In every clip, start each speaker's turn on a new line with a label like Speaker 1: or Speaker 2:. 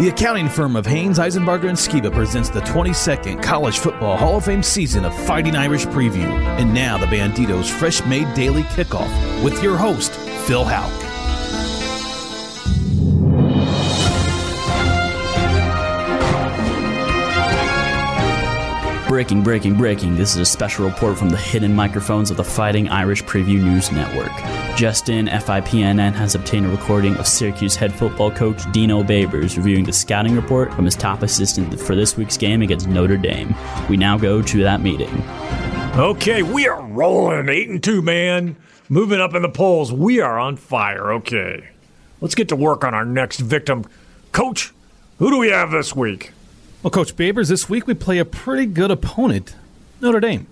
Speaker 1: The accounting firm of Haynes, Eisenbarger, and Skiba presents the 22nd College Football Hall of Fame season of Fighting Irish Preview. And now the Banditos' fresh made daily kickoff with your host, Phil Houck.
Speaker 2: Breaking, breaking, breaking. This is a special report from the hidden microphones of the Fighting Irish Preview News Network. Just in, FIPNN has obtained a recording of Syracuse head football coach Dino Babers reviewing the scouting report from his top assistant for this week's game against Notre Dame. We now go to that meeting.
Speaker 3: Okay, we are rolling eight and two, man. Moving up in the polls. We are on fire. Okay, let's get to work on our next victim. Coach, who do we have this week?
Speaker 1: Well, Coach Babers, this week we play a pretty good opponent, Notre Dame.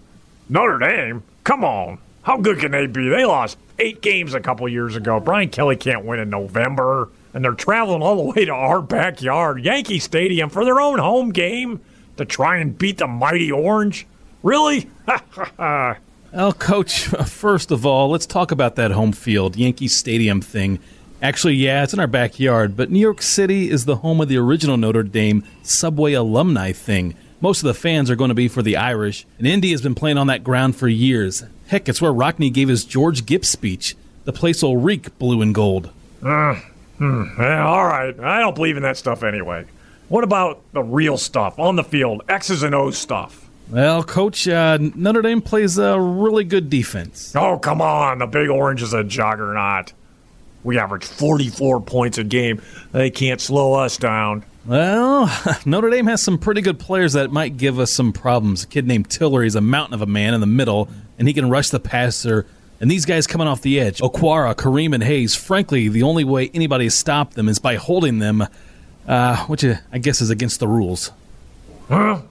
Speaker 3: Notre Dame? Come on. How good can they be? They lost eight games a couple years ago. Brian Kelly can't win in November, and they're traveling all the way to our backyard, Yankee Stadium, for their own home game to try and beat the mighty Orange. Really?
Speaker 1: well, Coach, first of all, let's talk about that home field, Yankee Stadium thing. Actually, yeah, it's in our backyard, but New York City is the home of the original Notre Dame subway alumni thing. Most of the fans are going to be for the Irish, and ND has been playing on that ground for years. Heck, it's where Rockne gave his George Gipp speech. The place will reek blue and gold.
Speaker 3: Uh, hmm, yeah, all right. I don't believe in that stuff anyway. What about the real stuff on the field, X's and O's stuff?
Speaker 1: Well, Coach, uh, Notre Dame plays a really good defense.
Speaker 3: Oh, come on. The Big Orange is a juggernaut. We average 44 points a game. They can't slow us down.
Speaker 1: Well, Notre Dame has some pretty good players that might give us some problems. A kid named Tillery is a mountain of a man in the middle, and he can rush the passer. And these guys coming off the edge, Okwara, Kareem, and Hayes, frankly, the only way anybody has stopped them is by holding them, uh, which I guess is against the rules.
Speaker 3: Well,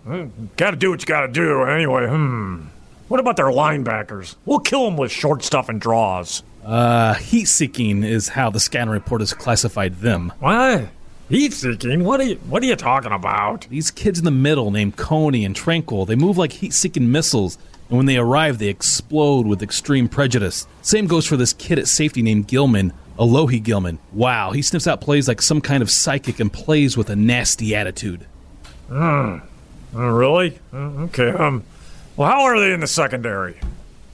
Speaker 3: gotta do what you gotta do. Anyway, hmm. What about their linebackers? We'll kill them with short stuff and draws.
Speaker 1: Uh, heat seeking is how the scanner report has classified them.
Speaker 3: What? Heat seeking? What are you what are you talking about?
Speaker 1: These kids in the middle named Coney and Tranquill, they move like heat seeking missiles, and when they arrive they explode with extreme prejudice. Same goes for this kid at safety named Gilman, Alohi Gilman. Wow, he sniffs out plays like some kind of psychic and plays with a nasty attitude.
Speaker 3: Uh, uh really? Uh, okay, um well how are they in the secondary?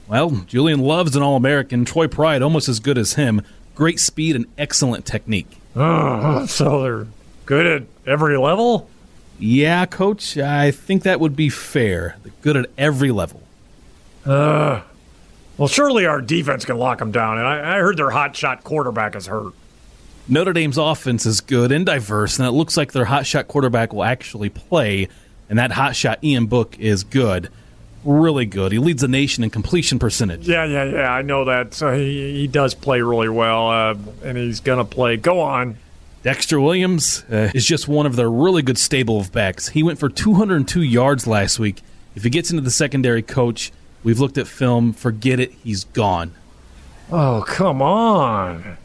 Speaker 1: Well, Julian Love's an All American. Troy Pride, almost as good as him. Great speed and excellent technique.
Speaker 3: Oh, so they're good at every level?
Speaker 1: Yeah, coach, I think that would be fair. They're good at every level.
Speaker 3: Uh, well, surely our defense can lock them down. And I, I heard their hot shot quarterback is hurt.
Speaker 1: Notre Dame's offense is good and diverse, and it looks like their hot shot quarterback will actually play. And that hot shot Ian Book is good really good. He leads the nation in completion percentage.
Speaker 3: Yeah, yeah, yeah. I know that. So he, he does play really well, uh, and he's going to play. Go on.
Speaker 1: Dexter Williams uh, is just one of their really good stable of backs. He went for 202 yards last week. If he gets into the secondary coach, we've looked at film. Forget it. He's gone.
Speaker 3: Oh, come on.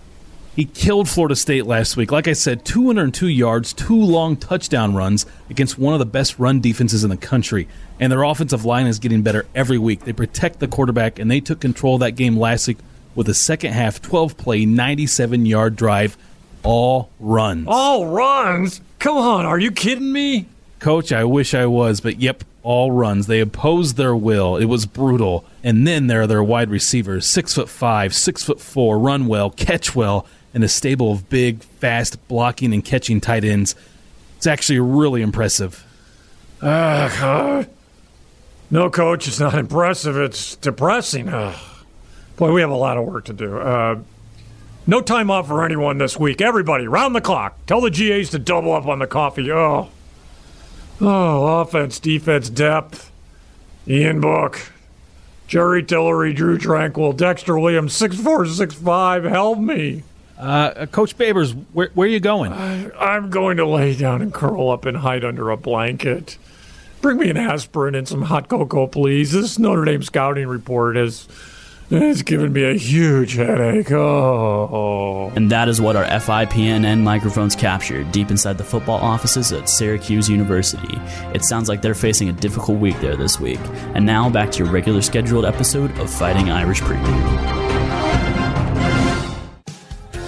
Speaker 1: He killed Florida State last week. Like I said, 202 yards, two long touchdown runs against one of the best run defenses in the country. And their offensive line is getting better every week. They protect the quarterback, and they took control of that game last week with a second half, 12 play, 97 yard drive, all runs.
Speaker 3: All runs? Come on, are you kidding me?
Speaker 1: Coach, I wish I was, but yep, all runs. They opposed their will. It was brutal. And then there are their wide receivers, six foot five, six foot four, run well, catch well and a stable of big, fast blocking and catching tight ends. It's actually really impressive.
Speaker 3: Uh, no, coach, it's not impressive. It's depressing. Uh, boy, we have a lot of work to do. Uh, no time off for anyone this week. Everybody, round the clock. Tell the GAs to double up on the coffee. Oh, oh, offense, defense, depth. Ian Book, Jerry Tillery, Drew Tranquill, Dexter Williams, six four six five. Help me.
Speaker 1: Uh, Coach Babers, where, where are you going?
Speaker 3: I, am going to lay down and curl up and hide under a blanket. Bring me an aspirin and some hot cocoa, please. This Notre Dame scouting report has has given me a huge headache. Oh.
Speaker 2: And that is what our FIPNN microphones captured deep inside the football offices at Syracuse University. It sounds like they're facing a difficult week there this week. And now back to your regular scheduled episode of Fighting Irish Preview.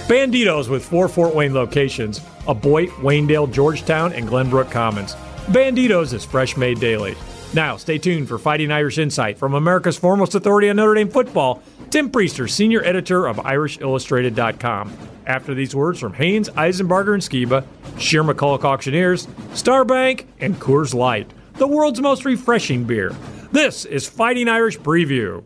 Speaker 3: Banditos with four Fort Wayne locations of Boyd, Waynedale, Georgetown, and Glenbrook Commons. Banditos is fresh made daily. Now, stay tuned for Fighting Irish Insight from America's foremost authority on Notre Dame football, Tim Prister, senior editor of IrishIllustrated.com. After these words from Haynes, Eisenbarger, and Skiba, Shear McCulloch Auctioneers, Starbank, and Coors Light, the world's most refreshing beer. This is Fighting Irish Preview.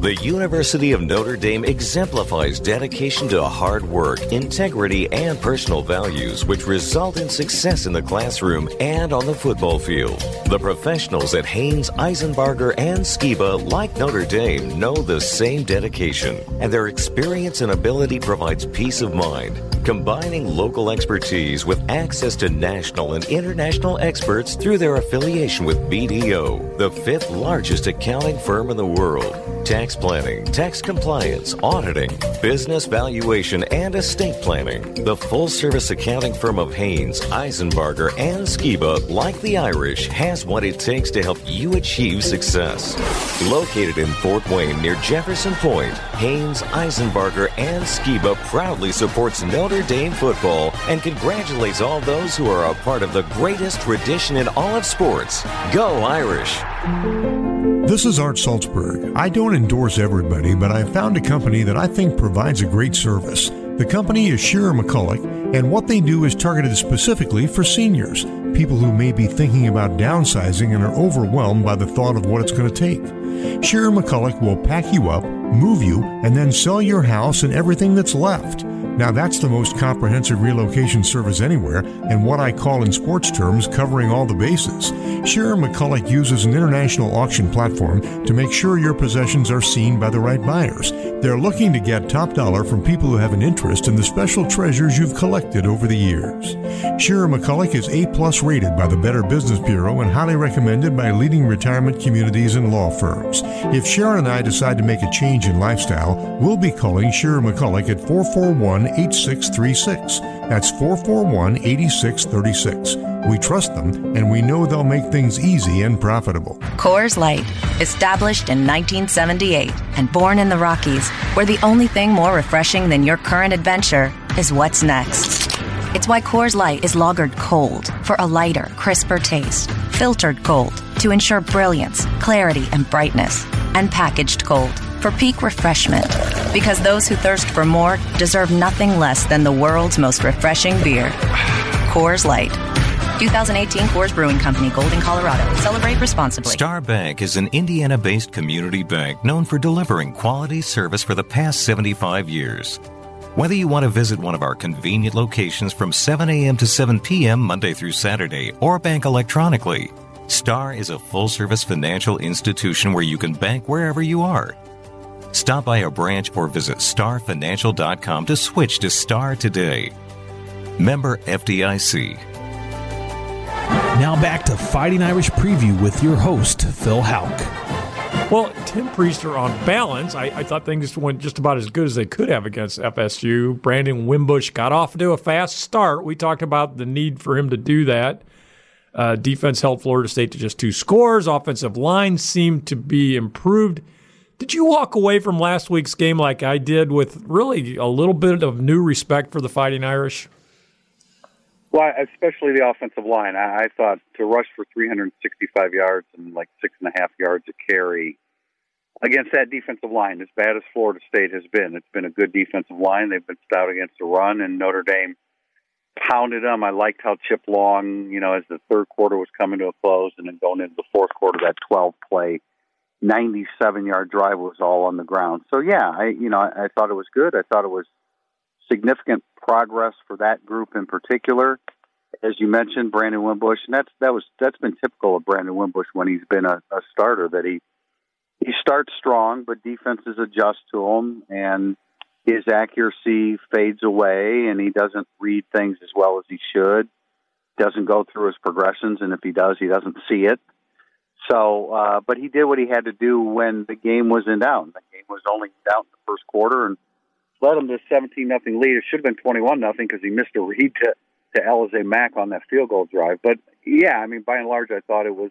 Speaker 4: The University of Notre Dame exemplifies dedication to hard work, integrity, and personal values, which result in success in the classroom and on the football field. The professionals at Haynes, Eisenbarger, and Skiba, like Notre Dame, know the same dedication, and their experience and ability provides peace of mind. Combining local expertise with access to national and international experts through their affiliation with BDO, the fifth largest accounting firm in the world tax planning, tax compliance, auditing, business valuation, and estate planning. The full service accounting firm of Haynes, Eisenbarger, and Skiba, like the Irish, has what it takes to help you achieve success. Located in Fort Wayne near Jefferson Point, Haynes, Eisenbarger, and Skiba proudly supports Notre Dame football and congratulates all those who are a part of the greatest tradition in all of sports. Go Irish!
Speaker 5: This is Art Salzberg. I don't endorse everybody, but I found a company that I think provides a great service. The company is Shearer McCulloch, and what they do is targeted specifically for seniors, people who may be thinking about downsizing and are overwhelmed by the thought of what it's going to take. Shearer McCulloch will pack you up, move you, and then sell your house and everything that's left. Now, that's the most comprehensive relocation service anywhere, and what I call in sports terms covering all the bases. Sharon McCulloch uses an international auction platform to make sure your possessions are seen by the right buyers. They're looking to get top dollar from people who have an interest in the special treasures you've collected over the years. Sharon McCulloch is A plus rated by the Better Business Bureau and highly recommended by leading retirement communities and law firms. If Sharon and I decide to make a change in lifestyle, we'll be calling Sharon McCulloch at 441 8636. That's 441 8636. We trust them and we know they'll make things easy and profitable.
Speaker 6: Coors Light, established in 1978 and born in the Rockies, where the only thing more refreshing than your current adventure is what's next. It's why Coors Light is lagered cold for a lighter, crisper taste, filtered cold to ensure brilliance, clarity, and brightness, and packaged cold for peak refreshment. Because those who thirst for more deserve nothing less than the world's most refreshing beer. Coors Light. 2018 Coors Brewing Company, Golden, Colorado. Celebrate responsibly.
Speaker 4: Star Bank is an Indiana based community bank known for delivering quality service for the past 75 years. Whether you want to visit one of our convenient locations from 7 a.m. to 7 p.m. Monday through Saturday or bank electronically, Star is a full service financial institution where you can bank wherever you are. Stop by a branch or visit starfinancial.com to switch to Star today. Member FDIC.
Speaker 1: Now back to Fighting Irish Preview with your host, Phil Houck.
Speaker 3: Well, Tim Prister, on balance, I, I, thought things went just about as good as they could have against FSU. Brandon Wimbush got off to a fast start. We talked about the need for him to do that. Uh, defense held Florida State to just two scores. Offensive line seemed to be improved. Did you walk away from last week's game like I did with really a little bit of new respect for the Fighting Irish?
Speaker 7: Well, especially the offensive line. I, I thought to rush for 365 yards and like six and a half yards a carry against that defensive line, as bad as Florida State has been, it's been a good defensive line. They've been stout against the run, and Notre Dame pounded them. I liked how Chip Long, you know, as the third quarter was coming to a close, and then going into the fourth quarter, that 12 play, 97 yard drive was all on the ground. So yeah, I you know I, I thought it was good. I thought it was significant progress for that group in particular. As you mentioned, Brandon Wimbush, and that's that was that's been typical of Brandon Wimbush when he's been a, a starter that he he starts strong, but defenses adjust to him, and his accuracy fades away, and he doesn't read things as well as he should. Doesn't go through his progressions, and if he does, he doesn't see it. So, uh, but he did what he had to do when the game was in doubt. The game was only down in the first quarter, and led them to 17 nothing lead. It should have been 21 nothing because he missed a read to to Alize Mack on that field goal drive. But yeah, I mean, by and large, I thought it was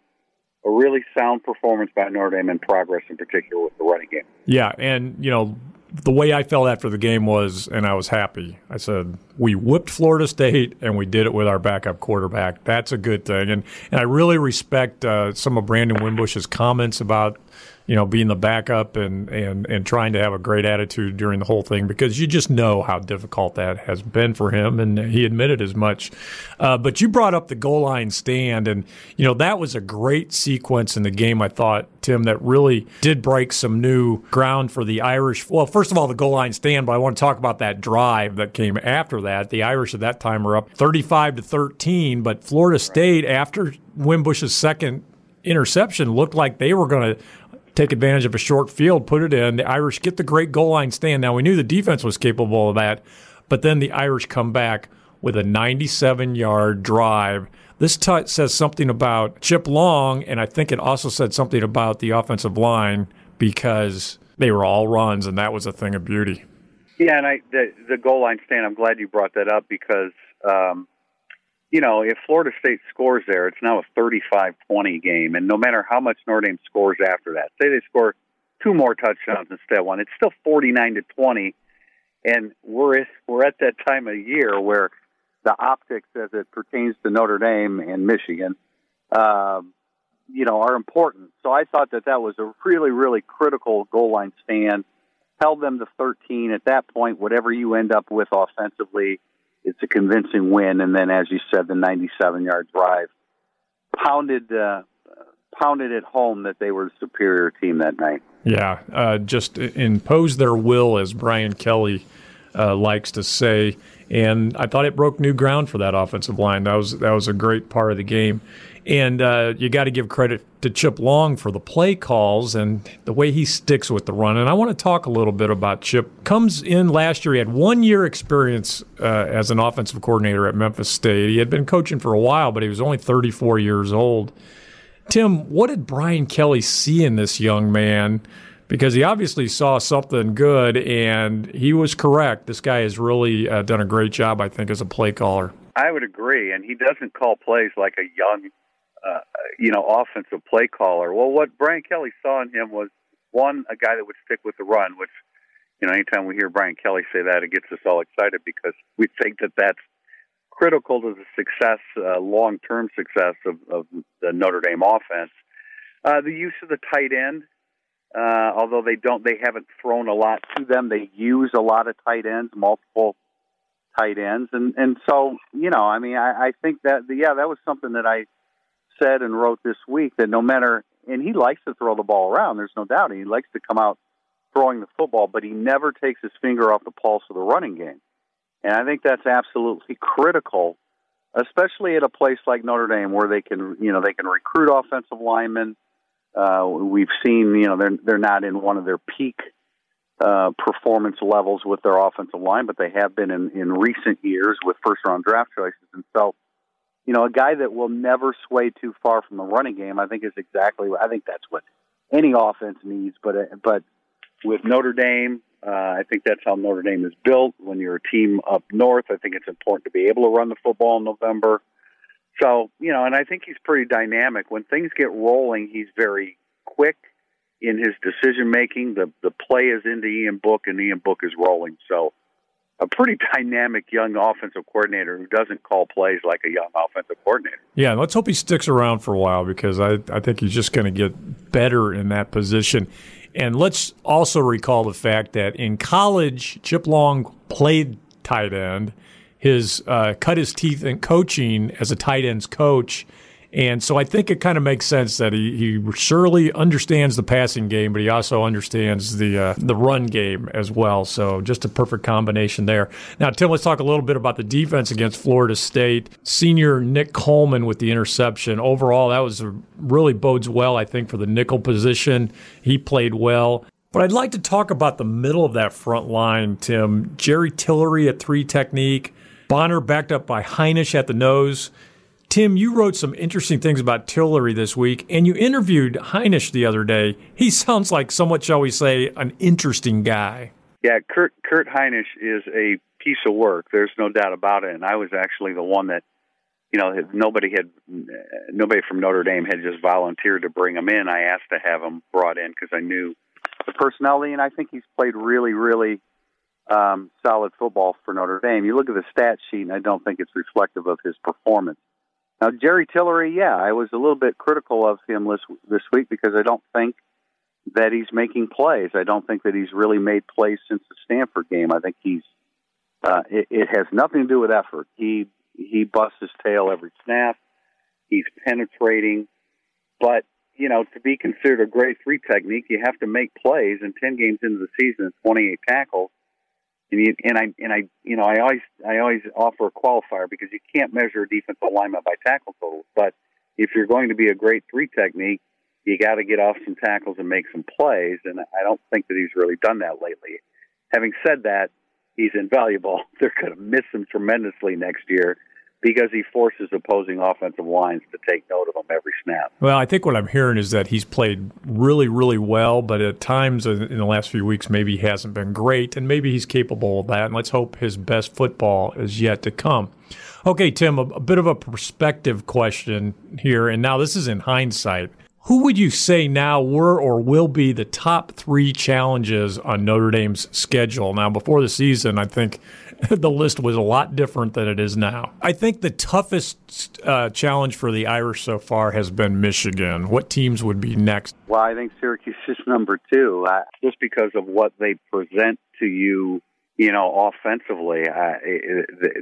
Speaker 7: a really sound performance by Notre Dame in progress in particular with the running game.
Speaker 3: Yeah, and you know, the way I felt after the game was, and I was happy. I said, we whipped Florida State and we did it with our backup quarterback. That's a good thing. And, and I really respect uh, some of Brandon Wimbush's comments about you know, being the backup and, and, and trying to have a great attitude during the whole thing because you just know how difficult that has been for him, and he admitted as much. Uh, but you brought up the goal line stand, and you know that was a great sequence in the game. I thought Tim that really did break some new ground for the Irish. Well, first of all, the goal line stand, but I want to talk about that drive that came after that. The Irish at that time were up 35 to 13, but Florida State after Wimbush's second interception looked like they were going to take advantage of a short field, put it in. The Irish get the great goal line stand. Now, we knew the defense was capable of that, but then the Irish come back with a 97 yard drive. This t- says something about Chip Long, and I think it also said something about the offensive line because they were all runs, and that was a thing of beauty.
Speaker 7: Yeah, and I the, the goal line stand. I'm glad you brought that up because um, you know, if Florida State scores there, it's now a 35-20 game, and no matter how much Notre Dame scores after that, say they score two more touchdowns instead of one, it's still 49 to 20, and we're at, we're at that time of year where the optics, as it pertains to Notre Dame and Michigan, um, you know, are important. So I thought that that was a really, really critical goal line stand. Held them to 13. At that point, whatever you end up with offensively it's a convincing win. And then, as you said, the 97 yard drive pounded uh, pounded it home that they were the superior team that night.
Speaker 3: Yeah, uh, just impose their will, as Brian Kelly uh, likes to say. And I thought it broke new ground for that offensive line. That was that was a great part of the game. And uh, you got to give credit to Chip Long for the play calls and the way he sticks with the run. And I want to talk a little bit about Chip. Comes in last year, he had one year experience uh, as an offensive coordinator at Memphis State. He had been coaching for a while, but he was only 34 years old. Tim, what did Brian Kelly see in this young man? Because he obviously saw something good, and he was correct. This guy has really uh, done a great job, I think, as a play caller.
Speaker 7: I would agree, and he doesn't call plays like a young uh, you know, offensive play caller. Well, what Brian Kelly saw in him was one, a guy that would stick with the run, which, you know, anytime we hear Brian Kelly say that, it gets us all excited because we think that that's critical to the success, uh, long term success of, of the Notre Dame offense. Uh, the use of the tight end, uh, although they don't, they haven't thrown a lot to them. They use a lot of tight ends, multiple tight ends, and and so you know, I mean, I, I think that yeah, that was something that I said and wrote this week that no matter, and he likes to throw the ball around, there's no doubt. He likes to come out throwing the football, but he never takes his finger off the pulse of the running game. And I think that's absolutely critical, especially at a place like Notre Dame where they can, you know, they can recruit offensive linemen. Uh, we've seen, you know, they're they're not in one of their peak uh, performance levels with their offensive line, but they have been in, in recent years with first round draft choices. And so you know, a guy that will never sway too far from the running game. I think is exactly. I think that's what any offense needs. But uh, but with Notre Dame, uh, I think that's how Notre Dame is built. When you're a team up north, I think it's important to be able to run the football in November. So you know, and I think he's pretty dynamic. When things get rolling, he's very quick in his decision making. The the play is into Ian Book, and Ian Book is rolling. So a pretty dynamic young offensive coordinator who doesn't call plays like a young offensive coordinator.
Speaker 3: Yeah, let's hope he sticks around for a while because I, I think he's just going to get better in that position. And let's also recall the fact that in college, Chip Long played tight end. His uh, cut his teeth in coaching as a tight ends coach and so I think it kind of makes sense that he, he surely understands the passing game, but he also understands the uh, the run game as well. So just a perfect combination there. Now, Tim, let's talk a little bit about the defense against Florida State. Senior Nick Coleman with the interception. Overall, that was really bodes well, I think, for the nickel position. He played well. But I'd like to talk about the middle of that front line, Tim. Jerry Tillery at three technique, Bonner backed up by Hinish at the nose. Tim, you wrote some interesting things about Tillery this week, and you interviewed Hinish the other day. He sounds like somewhat, shall we say, an interesting guy.
Speaker 7: Yeah, Kurt Kurt Hinish is a piece of work. There's no doubt about it. And I was actually the one that, you know, nobody had, nobody from Notre Dame had just volunteered to bring him in. I asked to have him brought in because I knew the personality, and I think he's played really, really um, solid football for Notre Dame. You look at the stat sheet, and I don't think it's reflective of his performance. Now, Jerry Tillery, yeah, I was a little bit critical of him this this week because I don't think that he's making plays. I don't think that he's really made plays since the Stanford game. I think he's uh, it, it has nothing to do with effort. He he busts his tail every snap. He's penetrating, but you know to be considered a grade three technique, you have to make plays. And ten games into the season, twenty eight tackles. And, I and I you know I always I always offer a qualifier because you can't measure a defensive alignment by tackle totals. But if you're going to be a great three technique, you got to get off some tackles and make some plays. And I don't think that he's really done that lately. Having said that, he's invaluable. They're going to miss him tremendously next year because he forces opposing offensive lines to take note of him every snap.
Speaker 3: Well, I think what I'm hearing is that he's played really, really well, but at times in the last few weeks, maybe he hasn't been great, and maybe he's capable of that. And let's hope his best football is yet to come. Okay, Tim, a, a bit of a perspective question here, and now this is in hindsight. Who would you say now were or will be the top three challenges on Notre Dame's schedule? Now, before the season, I think the list was a lot different than it is now. I think the toughest uh, challenge for the Irish so far has been Michigan. What teams would be next?
Speaker 7: Well, I think Syracuse is number two, uh, just because of what they present to you. You know, offensively, uh,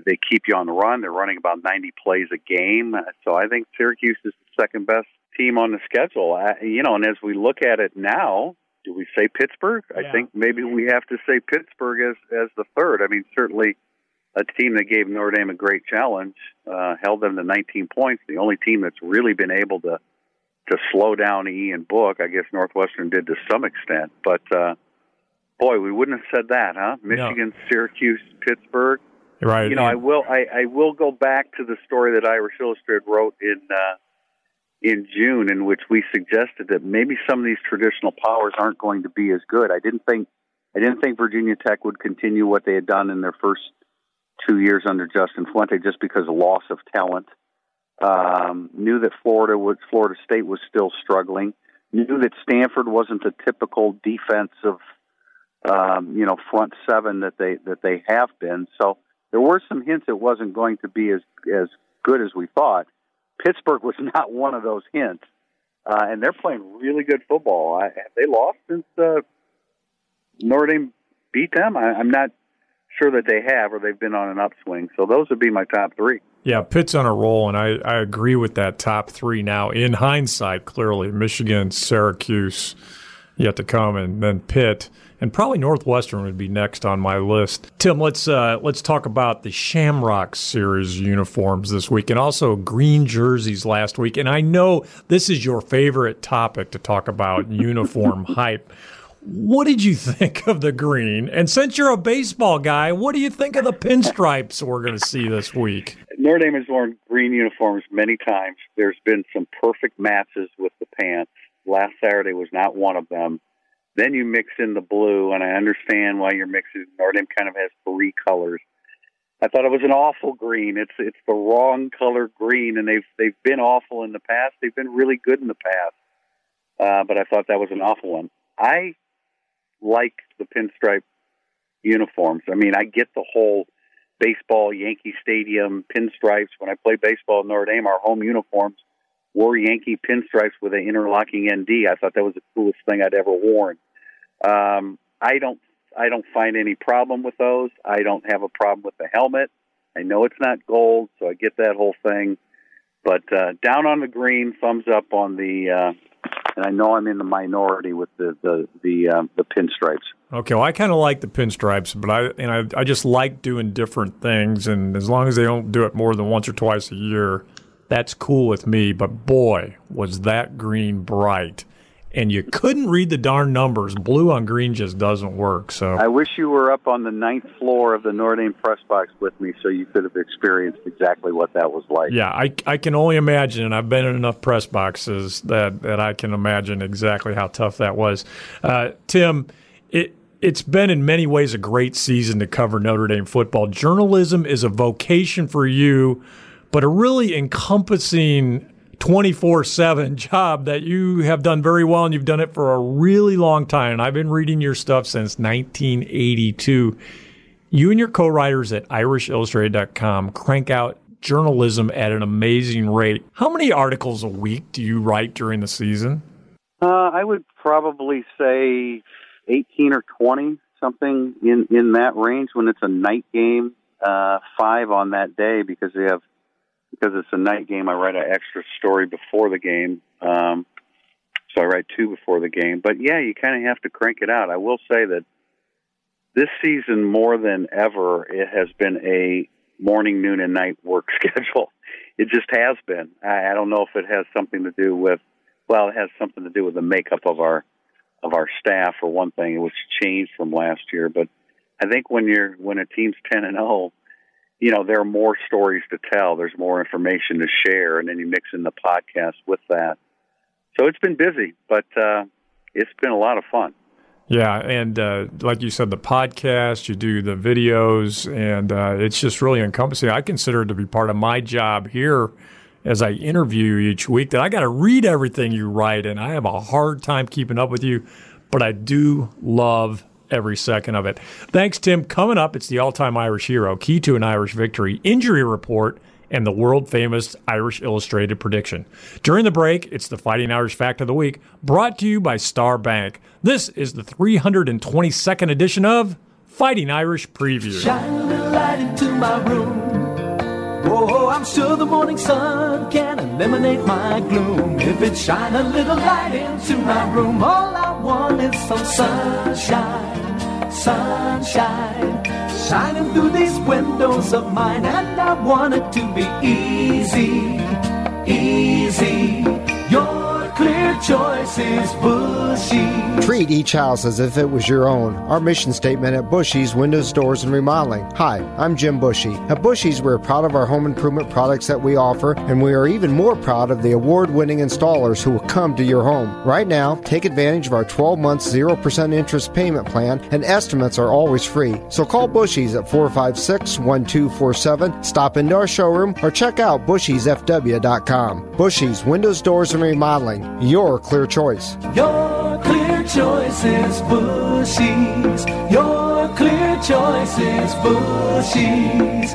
Speaker 7: they keep you on the run. They're running about 90 plays a game. So I think Syracuse is the second best team on the schedule. Uh, you know, and as we look at it now, do we say Pittsburgh? Yeah. I think maybe we have to say Pittsburgh as as the third. I mean, certainly a team that gave Notre Dame a great challenge, uh, held them to 19 points. The only team that's really been able to to slow down Ian Book. I guess Northwestern did to some extent, but uh, boy, we wouldn't have said that, huh? Michigan, no. Syracuse, Pittsburgh.
Speaker 3: Right.
Speaker 7: You know, I will. I, I will go back to the story that Irish Illustrated wrote in uh, in June in which we suggested that maybe some of these traditional powers aren't going to be as good. I didn't think I didn't think Virginia Tech would continue what they had done in their first two years under Justin Fuente just because of loss of talent. Um, knew that Florida was Florida State was still struggling. Knew that Stanford wasn't the typical defensive, um, you know, front seven that they that they have been. So there were some hints it wasn't going to be as as good as we thought. Pittsburgh was not one of those hints, uh, and they're playing really good football. I, have they lost since uh, Notre Dame beat them? I, I'm not sure that they have, or they've been on an upswing. So those would be my top three.
Speaker 3: Yeah, Pitt's on a roll, and I, I agree with that top three now. In hindsight, clearly, Michigan, Syracuse, yet to come, and then Pitt and probably Northwestern would be next on my list. Tim, let's uh, let's talk about the Shamrock Series uniforms this week, and also green jerseys last week. And I know this is your favorite topic to talk about uniform hype. What did you think of the green? And since you're a baseball guy, what do you think of the pinstripes we're going to see this week?
Speaker 7: Notre Dame has worn green uniforms many times. There's been some perfect matches with the pants. Last Saturday was not one of them. Then you mix in the blue, and I understand why you're mixing. Notre Dame kind of has three colors. I thought it was an awful green. It's it's the wrong color green, and they've they've been awful in the past. They've been really good in the past, uh, but I thought that was an awful one. I like the pinstripe uniforms. I mean, I get the whole baseball Yankee Stadium pinstripes. When I play baseball in Notre Dame, our home uniforms wore Yankee pinstripes with an interlocking ND. I thought that was the coolest thing I'd ever worn. Um, I don't I don't find any problem with those. I don't have a problem with the helmet. I know it's not gold, so I get that whole thing. But uh, down on the green, thumbs up on the. Uh, and I know I'm in the minority with the the the, uh, the pinstripes.
Speaker 3: Okay, well, I kind of like the pinstripes, but I and I I just like doing different things, and as long as they don't do it more than once or twice a year, that's cool with me. But boy, was that green bright. And you couldn't read the darn numbers. Blue on green just doesn't work. So
Speaker 7: I wish you were up on the ninth floor of the Notre Dame press box with me, so you could have experienced exactly what that was like.
Speaker 3: Yeah, I, I can only imagine, and I've been in enough press boxes that that I can imagine exactly how tough that was. Uh, Tim, it it's been in many ways a great season to cover Notre Dame football. Journalism is a vocation for you but a really encompassing 24 7 job that you have done very well and you've done it for a really long time. And I've been reading your stuff since 1982. You and your co writers at IrishIllustrated.com crank out journalism at an amazing rate. How many articles a week do you write during the season?
Speaker 7: Uh, I would probably say 18 or 20, something in, in that range when it's a night game. Uh, five on that day because we have because it's a night game. I write an extra story before the game, um, so I write two before the game. But yeah, you kind of have to crank it out. I will say that this season, more than ever, it has been a morning, noon, and night work schedule. It just has been. I, I don't know if it has something to do with, well, it has something to do with the makeup of our of our staff for one thing. Was changed from last year, but I think when you're when a team's ten and zero, oh, you know there are more stories to tell. There's more information to share, and then you mix in the podcast with that. So it's been busy, but uh, it's been a lot of fun.
Speaker 3: Yeah, and uh, like you said, the podcast, you do the videos, and uh, it's just really encompassing. I consider it to be part of my job here as I interview each week that I got to read everything you write, and I have a hard time keeping up with you, but I do love every second of it. Thanks, Tim. Coming up, it's the all time Irish hero, key to an Irish victory, injury report, and the world famous Irish Illustrated prediction. During the break, it's the Fighting Irish Fact of the Week, brought to you by Star Bank. This is the 322nd edition of Fighting Irish Preview.
Speaker 8: Shine a light into my room. Oh, I'm sure the morning sun can eliminate my gloom. If it shine a little light into my room, all I want is some sunshine, sunshine, shining through these windows of mine. And I want it to be easy, easy. Clear choice is Bushy.
Speaker 9: Treat each house as if it was your own. Our mission statement at Bushy's Windows, Doors, and Remodeling. Hi, I'm Jim Bushy. At Bushy's, we're proud of our home improvement products that we offer, and we are even more proud of the award winning installers who will come to your home. Right now, take advantage of our 12 month 0% interest payment plan, and estimates are always free. So call Bushy's at 456 1247, stop into our showroom, or check out bushysfw.com. Bushy's Windows, Doors, and Remodeling your clear choice.
Speaker 8: Your clear choice is Bushy's. Your clear choice is Bushy's.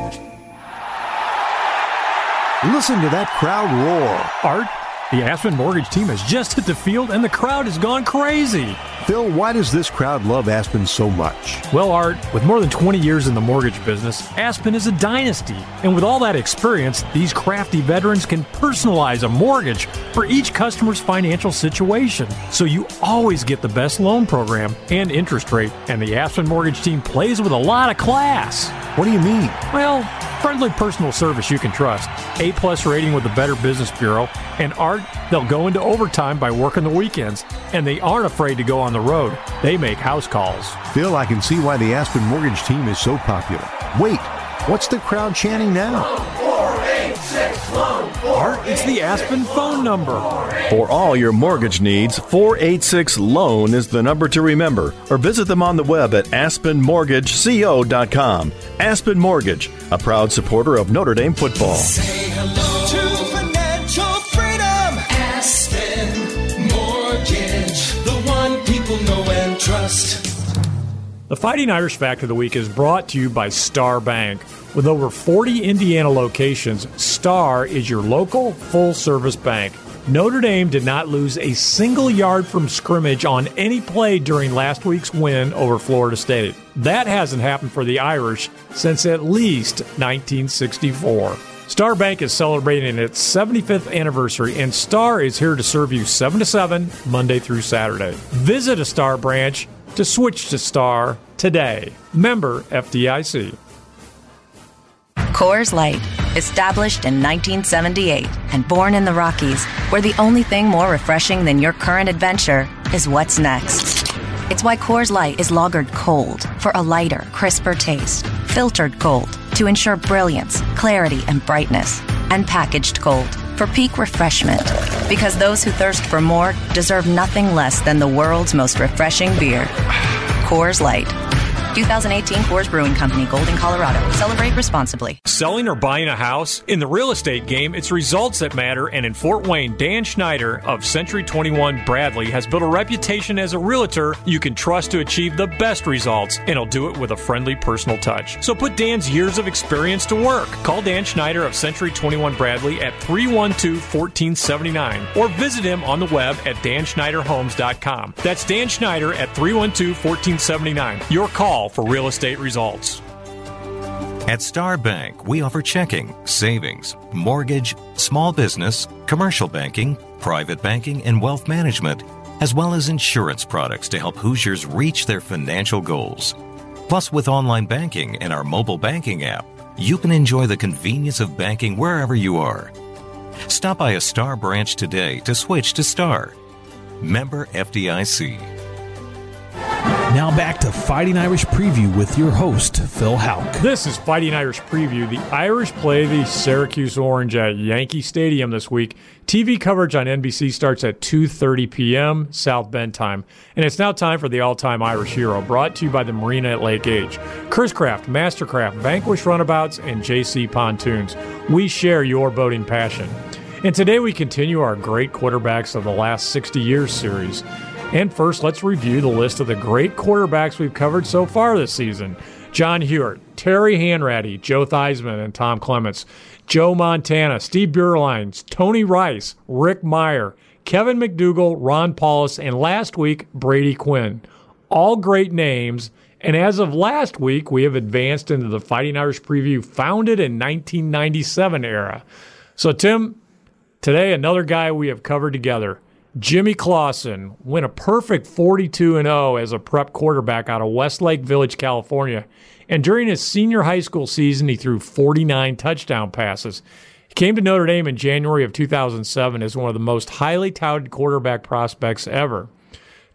Speaker 5: Listen to that crowd roar.
Speaker 3: Art, the Aspen Mortgage team has just hit the field and the crowd has gone crazy.
Speaker 5: Phil, why does this crowd love Aspen so much?
Speaker 3: Well, Art, with more than 20 years in the mortgage business, Aspen is a dynasty. And with all that experience, these crafty veterans can personalize a mortgage for each customer's financial situation. So you always get the best loan program and interest rate. And the Aspen Mortgage team plays with a lot of class.
Speaker 5: What do you mean?
Speaker 3: Well, friendly personal service you can trust, A plus rating with the Better Business Bureau, and Art, they'll go into overtime by working the weekends, and they aren't afraid to go on the road. They make house calls.
Speaker 5: Phil, I can see why the Aspen Mortgage team is so popular. Wait, what's the crowd chanting now?
Speaker 3: Art, it's the Aspen phone number.
Speaker 10: For all your mortgage needs, 486 Loan is the number to remember, or visit them on the web at aspenmortgageco.com. Aspen Mortgage, a proud supporter of Notre Dame football.
Speaker 8: Say hello to financial freedom. Aspen Mortgage, the one people know and trust.
Speaker 3: The Fighting Irish Fact of the Week is brought to you by Star Bank. With over 40 Indiana locations, Star is your local full service bank. Notre Dame did not lose a single yard from scrimmage on any play during last week's win over Florida State. That hasn't happened for the Irish since at least 1964. Star Bank is celebrating its 75th anniversary, and Star is here to serve you 7 to 7, Monday through Saturday. Visit a Star branch to switch to Star today. Member FDIC.
Speaker 6: Coors Light, established in 1978 and born in the Rockies, where the only thing more refreshing than your current adventure is what's next. It's why Coors Light is lagered cold for a lighter, crisper taste, filtered cold to ensure brilliance, clarity, and brightness, and packaged cold for peak refreshment. Because those who thirst for more deserve nothing less than the world's most refreshing beer. Coors Light. 2018 Coors Brewing Company, Golden, Colorado. Celebrate responsibly.
Speaker 3: Selling or buying a house? In the real estate game, it's results that matter, and in Fort Wayne, Dan Schneider of Century 21 Bradley has built a reputation as a realtor you can trust to achieve the best results, and he'll do it with a friendly personal touch. So put Dan's years of experience to work. Call Dan Schneider of Century 21 Bradley at 312 1479 or visit him on the web at danschneiderhomes.com. That's Dan Schneider at 312 1479. Your call for real estate results.
Speaker 4: At Star Bank, we offer checking, savings, mortgage, small business, commercial banking, private banking, and wealth management, as well as insurance products to help Hoosiers reach their financial goals. Plus, with online banking and our mobile banking app, you can enjoy the convenience of banking wherever you are. Stop by a Star branch today to switch to Star. Member FDIC.
Speaker 1: Now back to Fighting Irish Preview with your host, Phil Houck.
Speaker 3: This is Fighting Irish Preview. The Irish play the Syracuse Orange at Yankee Stadium this week. TV coverage on NBC starts at 2:30 p.m. South Bend time, and it's now time for the all-time Irish hero, brought to you by the Marina at Lake Gage, Cruisecraft, Mastercraft, Vanquish Runabouts, and JC Pontoons. We share your boating passion. And today we continue our great quarterbacks of the last 60 years series. And first, let's review the list of the great quarterbacks we've covered so far this season. John Huarte, Terry Hanratty, Joe Theismann, and Tom Clements, Joe Montana, Steve Beuerlein, Tony Rice, Rick Mirer, Kevin McDougal, Ron Powlus, and last week, Brady Quinn. All great names. And as of last week, we have advanced into the Fighting Irish preview founded in 1997 era. So, Tim, today another guy we have covered together. Jimmy Clausen went a perfect 42 and 0 as a prep quarterback out of Westlake Village, California. And during his senior high school season, he threw 49 touchdown passes. He came to Notre Dame in January of 2007 as one of the most highly touted quarterback prospects ever.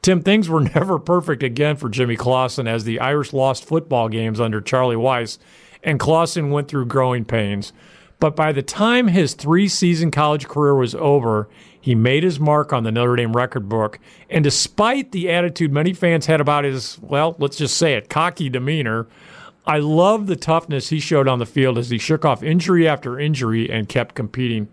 Speaker 3: Tim, things were never perfect again for Jimmy Clausen as the Irish lost football games under Charlie Weis, and Clausen went through growing pains. But by the time his three season college career was over, he made his mark on the Notre Dame record book. And despite the attitude many fans had about his, well, let's just say it, cocky demeanor, I love the toughness he showed on the field as he shook off injury after injury and kept competing.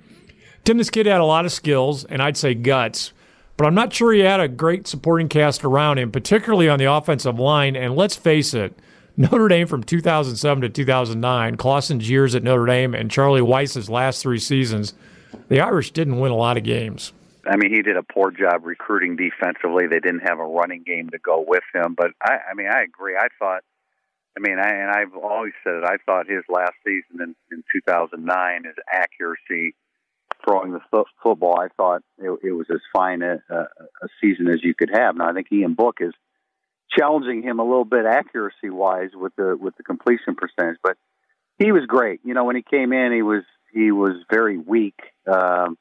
Speaker 3: Tim, this kid had a lot of skills, and I'd say guts, but I'm not sure he had a great supporting cast around him, particularly on the offensive line. And let's face it, Notre Dame from 2007 to 2009, Clausen's years at Notre Dame, and Charlie Weis's last three seasons – the Irish didn't win a lot of games.
Speaker 7: I mean, he did a poor job recruiting defensively. They didn't have a running game to go with him. But I, I mean, I agree. I thought, I mean, I, and I've always said it. I thought his last season in, in 2009, his accuracy throwing the fo- football, I thought it, it was as fine a, a, a season as you could have. Now, I think Ian Book is challenging him a little bit accuracy wise with the with the completion percentage, but he was great. You know, when he came in, he was he was very weak. Um,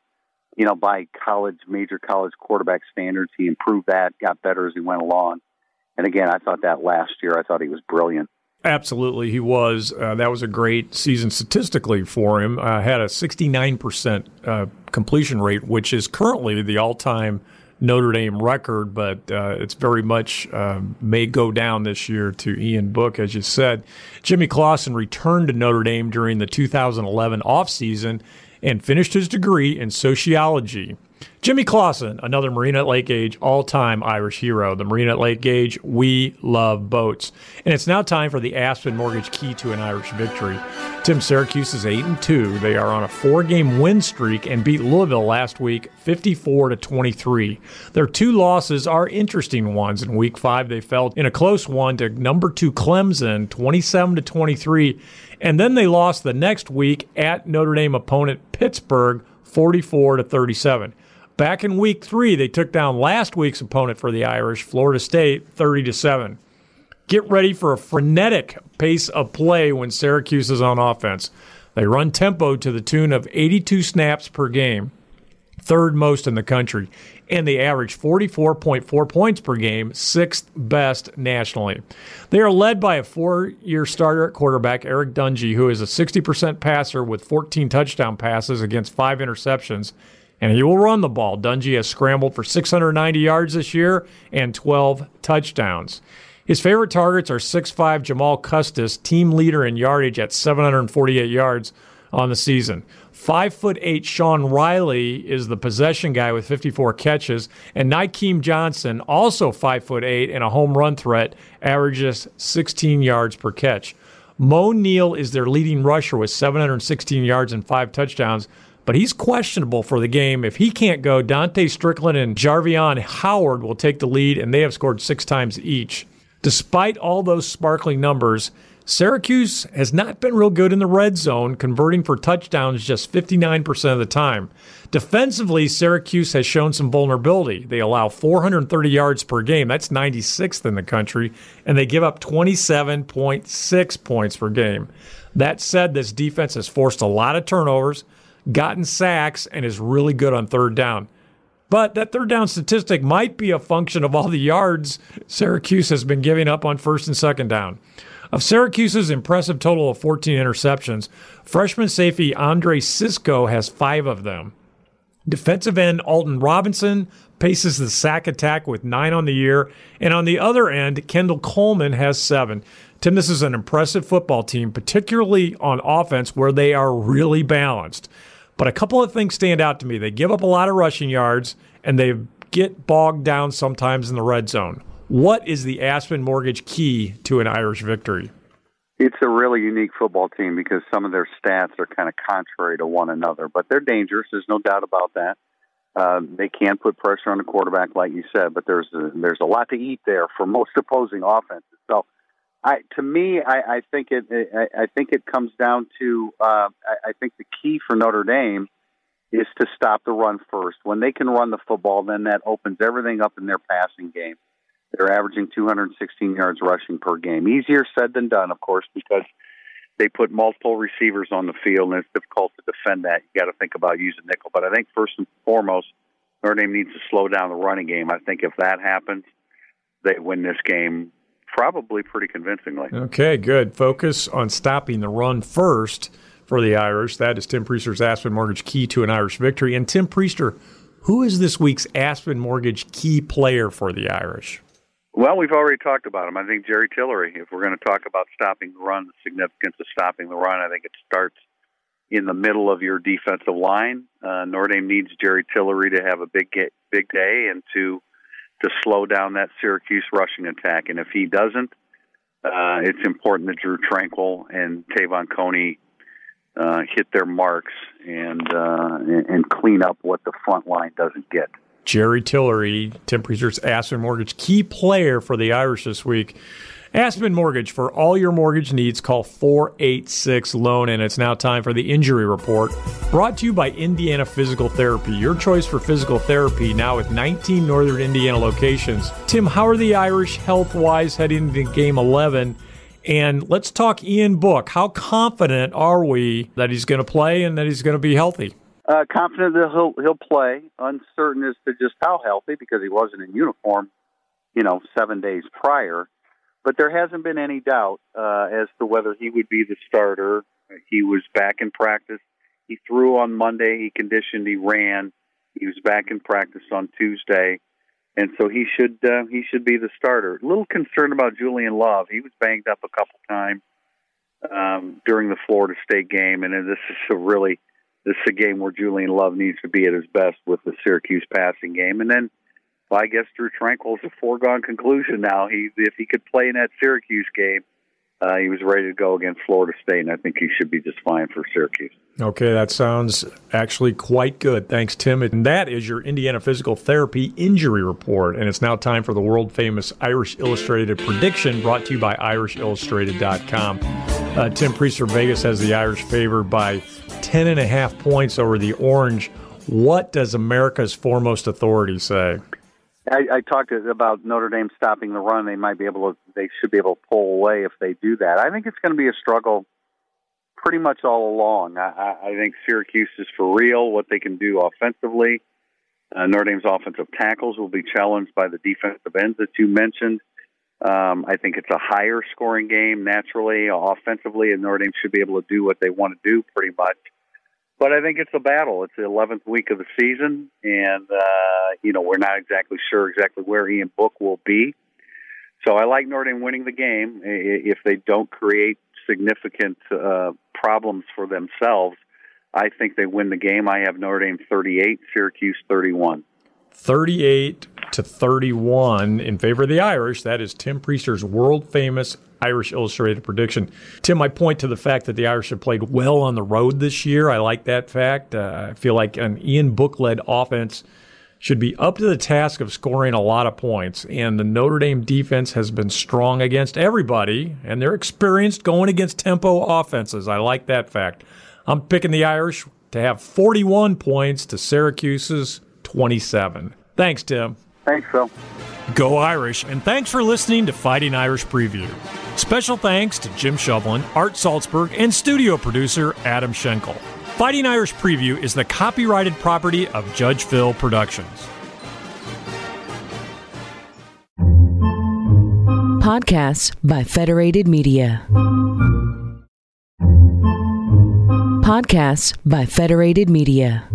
Speaker 7: you know, by college, major college quarterback standards, he improved that, got better as he went along. And again, I thought that last year, I thought he was brilliant.
Speaker 3: Absolutely, he was. Uh, that was a great season statistically for him. Uh, had a 69% uh, completion rate, which is currently the all time Notre Dame record, but uh, it's very much uh, may go down this year to Ian Book, as you said. Jimmy Clausen returned to Notre Dame during the 2011 offseason and finished his degree in sociology. Jimmy Clausen, another Marina at Lake Gage all time Irish hero. The Marina at Lake Gage, we love boats. And it's now time for the Aspen Mortgage Key to an Irish victory. Tim Syracuse is 8 and 2. They are on a four game win streak and beat Louisville last week 54 to 23. Their two losses are interesting ones. In week five, they fell in a close one to number two Clemson 27 to 23. And then they lost the next week at Notre Dame opponent Pittsburgh 44 to 37. Back in week three, they took down last week's opponent for the Irish, Florida State, 30 to 7. Get ready for a frenetic pace of play when Syracuse is on offense. They run tempo to the tune of 82 snaps per game, third most in the country, and they average 44.4 points per game, sixth best nationally. They are led by a four year starter at quarterback, Eric Dungey, who is a 60% passer with 14 touchdown passes against five interceptions and he will run the ball. Dungey has scrambled for 690 yards this year and 12 touchdowns. His favorite targets are 6'5 Jamal Custis, team leader in yardage at 748 yards on the season. Five foot eight Sean Riley is the possession guy with 54 catches, and Nykeim Johnson, also five foot eight and a home run threat, averages 16 yards per catch. Moe Neal is their leading rusher with 716 yards and five touchdowns, but he's questionable for the game. If he can't go, Dontae Strickland and Jarveon Howard will take the lead, and they have scored six times each. Despite all those sparkling numbers, Syracuse has not been real good in the red zone, converting for touchdowns just 59% of the time. Defensively, Syracuse has shown some vulnerability. They allow 430 yards per game. That's 96th in the country, and they give up 27.6 points per game. That said, this defense has forced a lot of turnovers, gotten sacks, and is really good on third down. But that third down statistic might be a function of all the yards Syracuse has been giving up on first and second down. Of Syracuse's impressive total of 14 interceptions, freshman safety Andre Cisco has five of them. Defensive end Alton Robinson paces the sack attack with nine on the year. And on the other end, Kendall Coleman has seven. Tim, this is an impressive football team, particularly on offense where they are really balanced. But a couple of things stand out to me. They give up a lot of rushing yards and they get bogged down sometimes in the red zone. What is the Aspen Mortgage key to an Irish victory?
Speaker 7: It's a really unique football team because some of their stats are kind of contrary to one another, but they're dangerous. There's no doubt about that. Uh, they can put pressure on the quarterback, like you said, but there's a, there's a lot to eat there for most opposing offenses. So, I to me, I, I think it I, I think it comes down to uh, I, think the key for Notre Dame is to stop the run first. When they can run the football, then that opens everything up in their passing game. They're averaging 216 yards rushing per game. Easier said than done, of course, because they put multiple receivers on the field, and it's difficult to defend that. You got to think about using nickel. But I think first and foremost, Notre Dame needs to slow down the running game. I think if that happens, they win this game probably pretty convincingly.
Speaker 3: Okay, good. Focus on stopping the run first for the Irish. That is Tim Prister's Aspen Mortgage key to an Irish victory. And Tim Prister, who is this week's Aspen Mortgage key player for the Irish?
Speaker 7: Well, we've already talked about him. I think Jerry Tillery. If we're going to talk about stopping the run, the significance of stopping the run, I think it starts in the middle of your defensive line. Uh, Notre Dame needs Jerry Tillery to have a big big day and to to slow down that Syracuse rushing attack. And if he doesn't, uh, it's important that Drew Tranquill and Te'von Coney uh, hit their marks and, uh, and clean up what the front line doesn't get.
Speaker 3: Jerry Tillery, Tim Prister's Aspen Mortgage key player for the Irish this week. Aspen Mortgage for all your mortgage needs. Call 486 Loan, and it's now time for the injury report. Brought to you by Indiana Physical Therapy, your choice for physical therapy now with 19 Northern Indiana locations. Tim, how are the Irish health wise heading into game 11? And let's talk Ian Book. How confident are we that he's going to play and that he's going to be healthy?
Speaker 7: Uh, confident that he'll he'll play. Uncertain as to just how healthy because he wasn't in uniform, you know, seven days prior. But there hasn't been any doubt uh, as to whether he would be the starter. He was back in practice. He threw on Monday. He conditioned. He ran. He was back in practice on Tuesday, and so he should uh, he should be the starter. A little concerned about Julian Love. He was banged up a couple times um, during the Florida State game, and this is a really this is a game where Julian Love needs to be at his best with the Syracuse passing game. And then, well, I guess Drew Tranquill is a foregone conclusion now. He if he could play in that Syracuse game, uh, he was ready to go against Florida State, and I think he should be just fine for Syracuse.
Speaker 3: Okay, that sounds actually quite good. Thanks, Tim. And that is your Indiana Physical Therapy Injury Report. And it's now time for the world famous Irish Illustrated prediction brought to you by IrishIllustrated.com. Uh, Tim Prister Vegas has the Irish favored by 10 and a half points over the Orange. What does America's foremost authority say?
Speaker 7: I, I talked about Notre Dame stopping the run. They might be able to. They should be able to pull away if they do that. I think it's going to be a struggle pretty much all along. I, I think Syracuse is for real. What they can do offensively. Uh, Notre Dame's offensive tackles will be challenged by the defensive ends that you mentioned. Um, I think it's a higher scoring game naturally, offensively, and Notre Dame should be able to do what they want to do pretty much. But I think it's a battle. It's the 11th week of the season, and uh, you know we're not exactly sure exactly where Ian Book will be. So I like Notre Dame winning the game if they don't create significant uh, problems for themselves. I think they win the game. I have Notre Dame 38, Syracuse 31.
Speaker 3: 38 to 31 in favor of the Irish. That is Tim Prister's world famous Irish Illustrated prediction. Tim, I point to the fact that the Irish have played well on the road this year. I like that fact. Uh, I feel like an Ian Book led offense should be up to the task of scoring a lot of points. And the Notre Dame defense has been strong against everybody, and they're experienced going against tempo offenses. I like that fact. I'm picking the Irish to have 41 points to Syracuse's 27. Thanks, Tim.
Speaker 7: Thanks, Phil.
Speaker 3: Go Irish, and thanks for listening to Fighting Irish Preview. Special thanks to Jim Shovelin, Art Salzberg, and studio producer Adam Schenkel. Fighting Irish Preview is the copyrighted property of Judge Phil Productions.
Speaker 11: Podcasts by Federated Media. Podcasts by Federated Media.